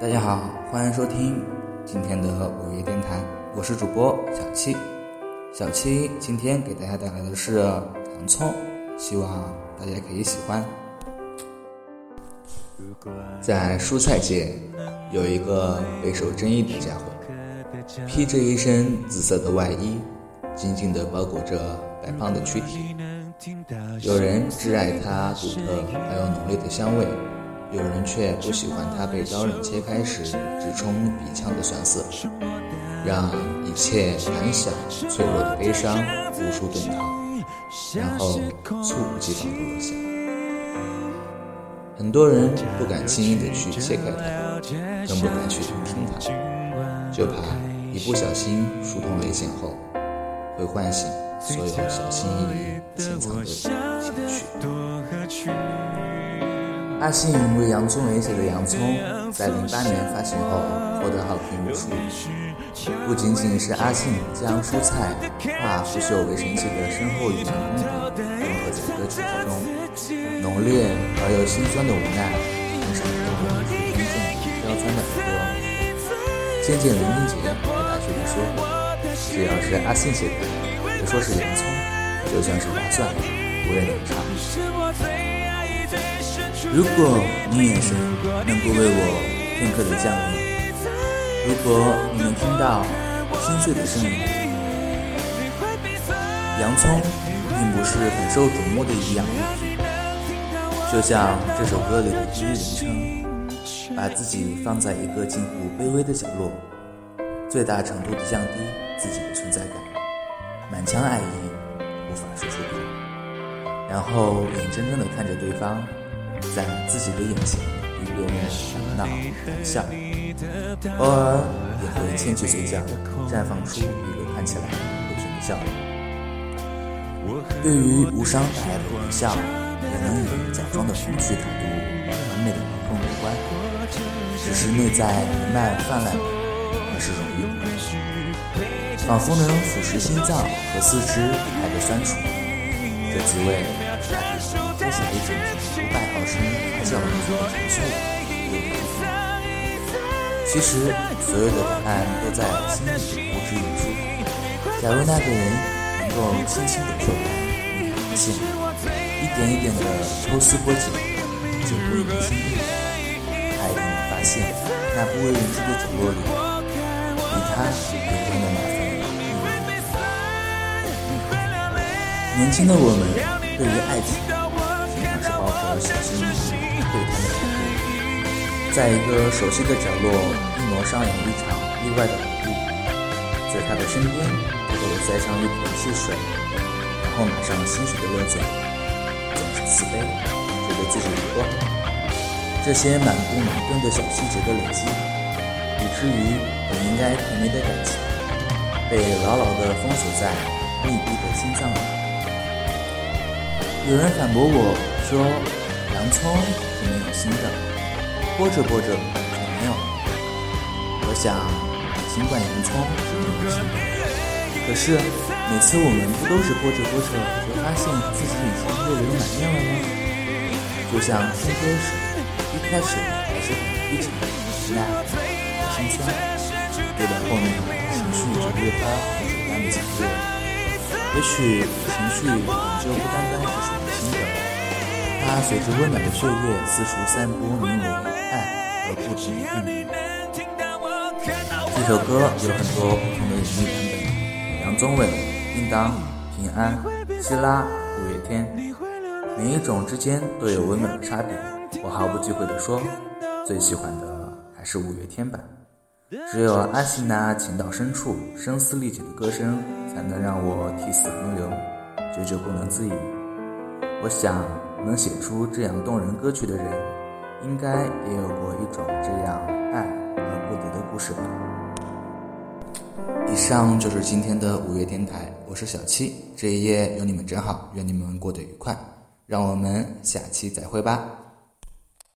大家好，欢迎收听今天的五月电台，我是主播小七。小七今天给大家带来的是洋葱，希望大家可以喜欢。在蔬菜界，有一个备受争议的家伙，披着一身紫色的外衣，紧紧地包裹着白胖的躯体。有人挚爱它独特而又浓烈的香味。有人却不喜欢它被刀刃切开时直冲鼻腔的酸涩，让一切胆小脆弱的悲伤无处遁逃，然后猝不及防地落下。很多人不敢轻易地去切开它，更不敢去聆听它，就怕一不小心疏通泪腺后，会唤醒所有小心翼翼潜藏的情绪。阿信为洋葱而写的《洋葱》在零八年发行后获得好评无数。不仅仅是阿信将蔬菜化腐朽为神奇的深厚语言功底融合在歌曲之中，浓烈而又心酸的无奈，更是很多听众刁钻的耳朵。渐渐林俊杰在大学里说：“只要是阿信写的，别说是洋葱，就算是大蒜，我也能唱。”如果你眼神能够为我片刻的降临，如果你能听到心碎的声音，洋葱并不是很受瞩目的一样物品，就像这首歌里的第一人称，把自己放在一个近乎卑微的角落，最大程度的降低自己的存在感，满腔爱意无法说出口，然后眼睁睁的看着对方。在自己的眼前与别人打闹玩笑，偶尔也会牵起嘴角，绽放出一个看起来不平的笑容。对于无伤大雅的玩笑，也能以假装的风趣态度完美的把控过关。只是内在弥漫泛滥的，还是容易的，仿佛能腐蚀心脏和四肢，带着酸楚。这滋味。接下一种五百毫升发酵浓缩的陈醋，其实所有的答案都在心里呼之欲出。假如那个人能够轻轻地触开你的线，一点一点的抽丝剥茧，进入你的心里，他一定能发现那不为人知的角落里，比他流动的那份年轻的我们对于爱情。在一个熟悉的角落，一模上演一场意外的偶遇。在他的身边，偷偷的塞上一瓶汽水，然后马上欣喜的勒嘴，总是慈悲，觉得自己不够好。这些满不矛盾的小细节的累积，以至于本应该甜蜜的感情，被牢牢的封锁在密闭的心脏里。有人反驳我说。洋葱是没有心的，剥着剥着就没有了。我想，尽管洋葱是没有心的，可是每次我们不都是剥着剥着就发现自己已经泪流满面了吗？就像听歌时，一开始还是很低沉、无奈、心酸，越到后面情绪就越发如此般的强烈。也许情绪本就不单单是属于心的。它随着温暖的血液四处散播，名为爱而不停的韵律。这首歌有很多不同的演绎版本，杨宗纬、叮当、平安、希拉、五月天，每一种之间都有微妙的差别。我毫不忌讳地说，最喜欢的还是五月天版。只有阿信那情到深处、声嘶力竭的歌声，才能让我涕泗横流，久久不能自已。我想。能写出这样动人歌曲的人，应该也有过一种这样爱而不得的故事吧。以上就是今天的五月电台，我是小七，这一夜有你们真好，愿你们过得愉快，让我们下期再会吧。